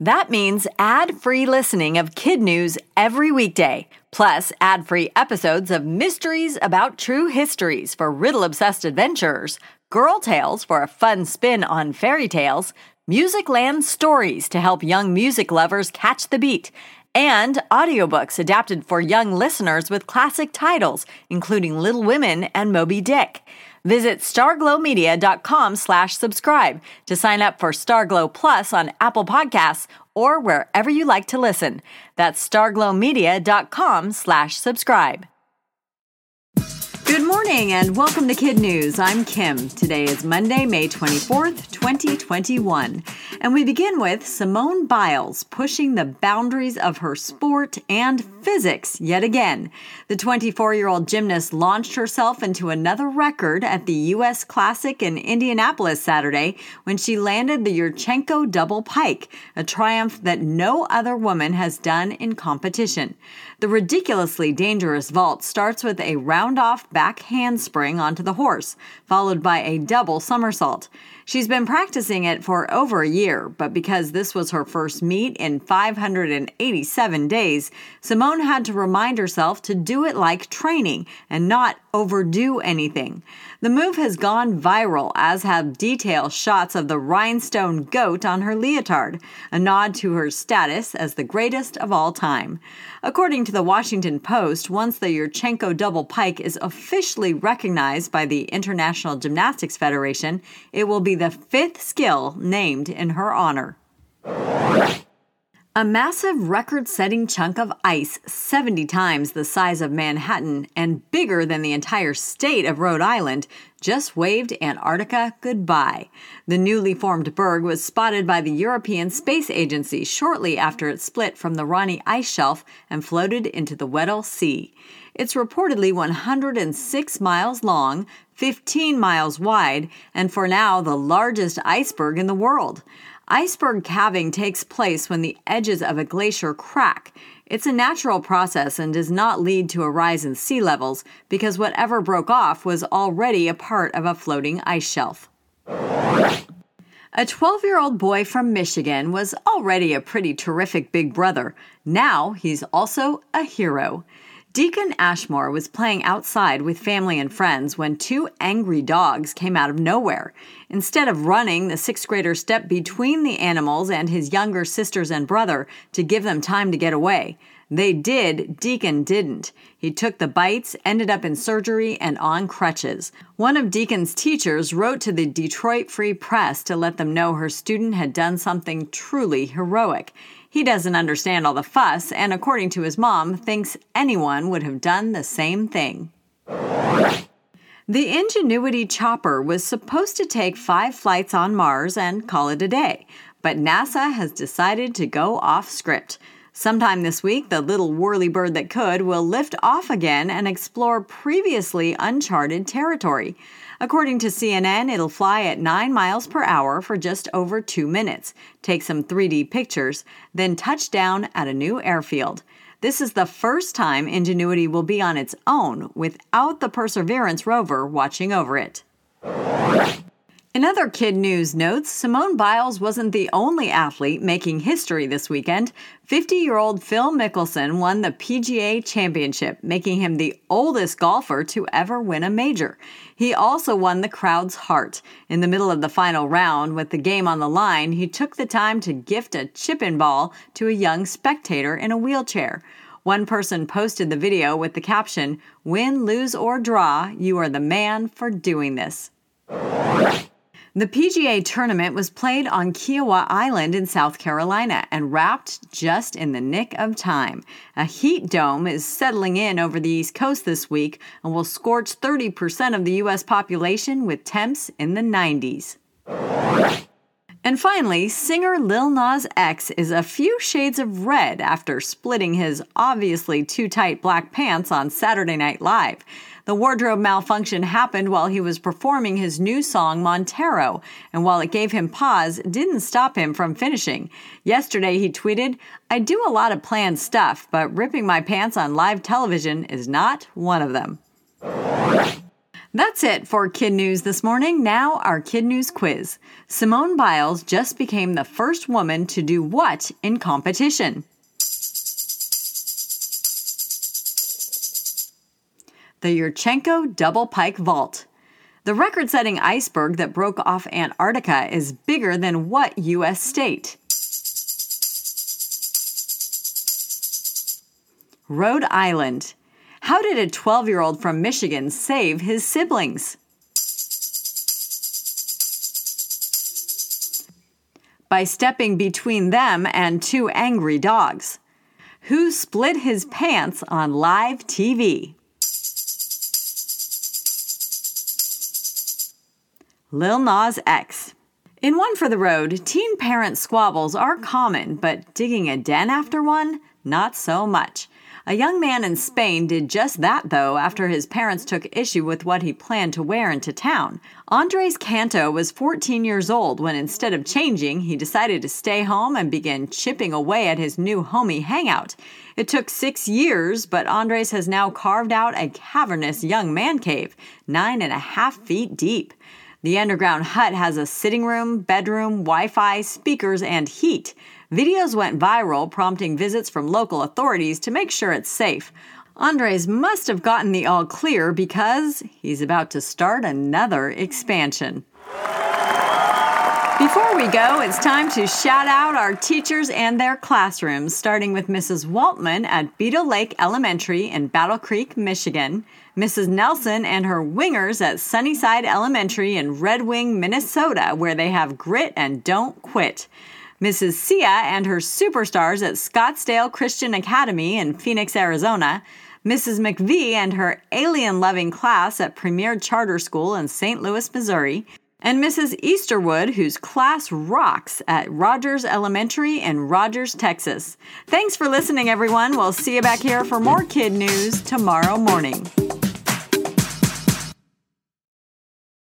That means ad free listening of kid news every weekday, plus ad free episodes of mysteries about true histories for riddle obsessed adventurers, girl tales for a fun spin on fairy tales, Musicland stories to help young music lovers catch the beat, and audiobooks adapted for young listeners with classic titles, including Little Women and Moby Dick. Visit starglowmedia.com slash subscribe to sign up for Starglow Plus on Apple Podcasts or wherever you like to listen. That's starglowmedia.com slash subscribe. Good morning and welcome to Kid News. I'm Kim. Today is Monday, May 24th, 2021. And we begin with Simone Biles pushing the boundaries of her sport and physics yet again. The 24 year old gymnast launched herself into another record at the U.S. Classic in Indianapolis Saturday when she landed the Yurchenko double pike, a triumph that no other woman has done in competition. The ridiculously dangerous vault starts with a round off back handspring onto the horse, followed by a double somersault. She's been practicing it for over a year, but because this was her first meet in 587 days, Simone had to remind herself to do it like training and not overdo anything. The move has gone viral, as have detailed shots of the rhinestone goat on her leotard, a nod to her status as the greatest of all time. According to the Washington Post, once the Yurchenko double pike is officially recognized by the International Gymnastics Federation, it will be the fifth skill named in her honor. A massive record setting chunk of ice, 70 times the size of Manhattan and bigger than the entire state of Rhode Island, just waved Antarctica goodbye. The newly formed berg was spotted by the European Space Agency shortly after it split from the Ronne ice shelf and floated into the Weddell Sea. It's reportedly 106 miles long, 15 miles wide, and for now the largest iceberg in the world. Iceberg calving takes place when the edges of a glacier crack. It's a natural process and does not lead to a rise in sea levels because whatever broke off was already a part of a floating ice shelf. A 12 year old boy from Michigan was already a pretty terrific big brother. Now he's also a hero. Deacon Ashmore was playing outside with family and friends when two angry dogs came out of nowhere. Instead of running, the sixth grader stepped between the animals and his younger sisters and brother to give them time to get away. They did, Deacon didn't. He took the bites, ended up in surgery, and on crutches. One of Deacon's teachers wrote to the Detroit Free Press to let them know her student had done something truly heroic. He doesn't understand all the fuss, and according to his mom, thinks anyone would have done the same thing. The Ingenuity chopper was supposed to take five flights on Mars and call it a day, but NASA has decided to go off script. Sometime this week, the little whirly bird that could will lift off again and explore previously uncharted territory. According to CNN, it'll fly at 9 miles per hour for just over two minutes, take some 3D pictures, then touch down at a new airfield. This is the first time Ingenuity will be on its own without the Perseverance rover watching over it. In other kid news notes, Simone Biles wasn't the only athlete making history this weekend. 50 year old Phil Mickelson won the PGA Championship, making him the oldest golfer to ever win a major. He also won the crowd's heart. In the middle of the final round, with the game on the line, he took the time to gift a chip and ball to a young spectator in a wheelchair. One person posted the video with the caption, Win, lose, or draw, you are the man for doing this. The PGA tournament was played on Kiawah Island in South Carolina and wrapped just in the nick of time. A heat dome is settling in over the East Coast this week and will scorch 30% of the U.S. population with temps in the 90s. And finally, singer Lil Nas X is a few shades of red after splitting his obviously too tight black pants on Saturday Night Live. The wardrobe malfunction happened while he was performing his new song Montero, and while it gave him pause, didn't stop him from finishing. Yesterday he tweeted, I do a lot of planned stuff, but ripping my pants on live television is not one of them. That's it for Kid News this morning. Now, our Kid News quiz. Simone Biles just became the first woman to do what in competition? the Yurchenko Double Pike Vault. The record setting iceberg that broke off Antarctica is bigger than what U.S. state? Rhode Island. How did a 12 year old from Michigan save his siblings? By stepping between them and two angry dogs. Who split his pants on live TV? Lil Nas X. In One for the Road, teen parent squabbles are common, but digging a den after one, not so much. A young man in Spain did just that, though, after his parents took issue with what he planned to wear into town. Andres Canto was 14 years old when instead of changing, he decided to stay home and begin chipping away at his new homie hangout. It took six years, but Andres has now carved out a cavernous young man cave, nine and a half feet deep. The underground hut has a sitting room, bedroom, Wi Fi, speakers, and heat. Videos went viral, prompting visits from local authorities to make sure it's safe. Andres must have gotten the all clear because he's about to start another expansion. Before we go, it's time to shout out our teachers and their classrooms, starting with Mrs. Waltman at Beadle Lake Elementary in Battle Creek, Michigan, Mrs. Nelson and her wingers at Sunnyside Elementary in Red Wing, Minnesota, where they have grit and don't quit. Mrs. Sia and her superstars at Scottsdale Christian Academy in Phoenix, Arizona. Mrs. McVie and her alien loving class at Premier Charter School in St. Louis, Missouri and Mrs. Easterwood, whose class rocks at Rogers Elementary in Rogers, Texas. Thanks for listening, everyone. We'll see you back here for more kid news tomorrow morning.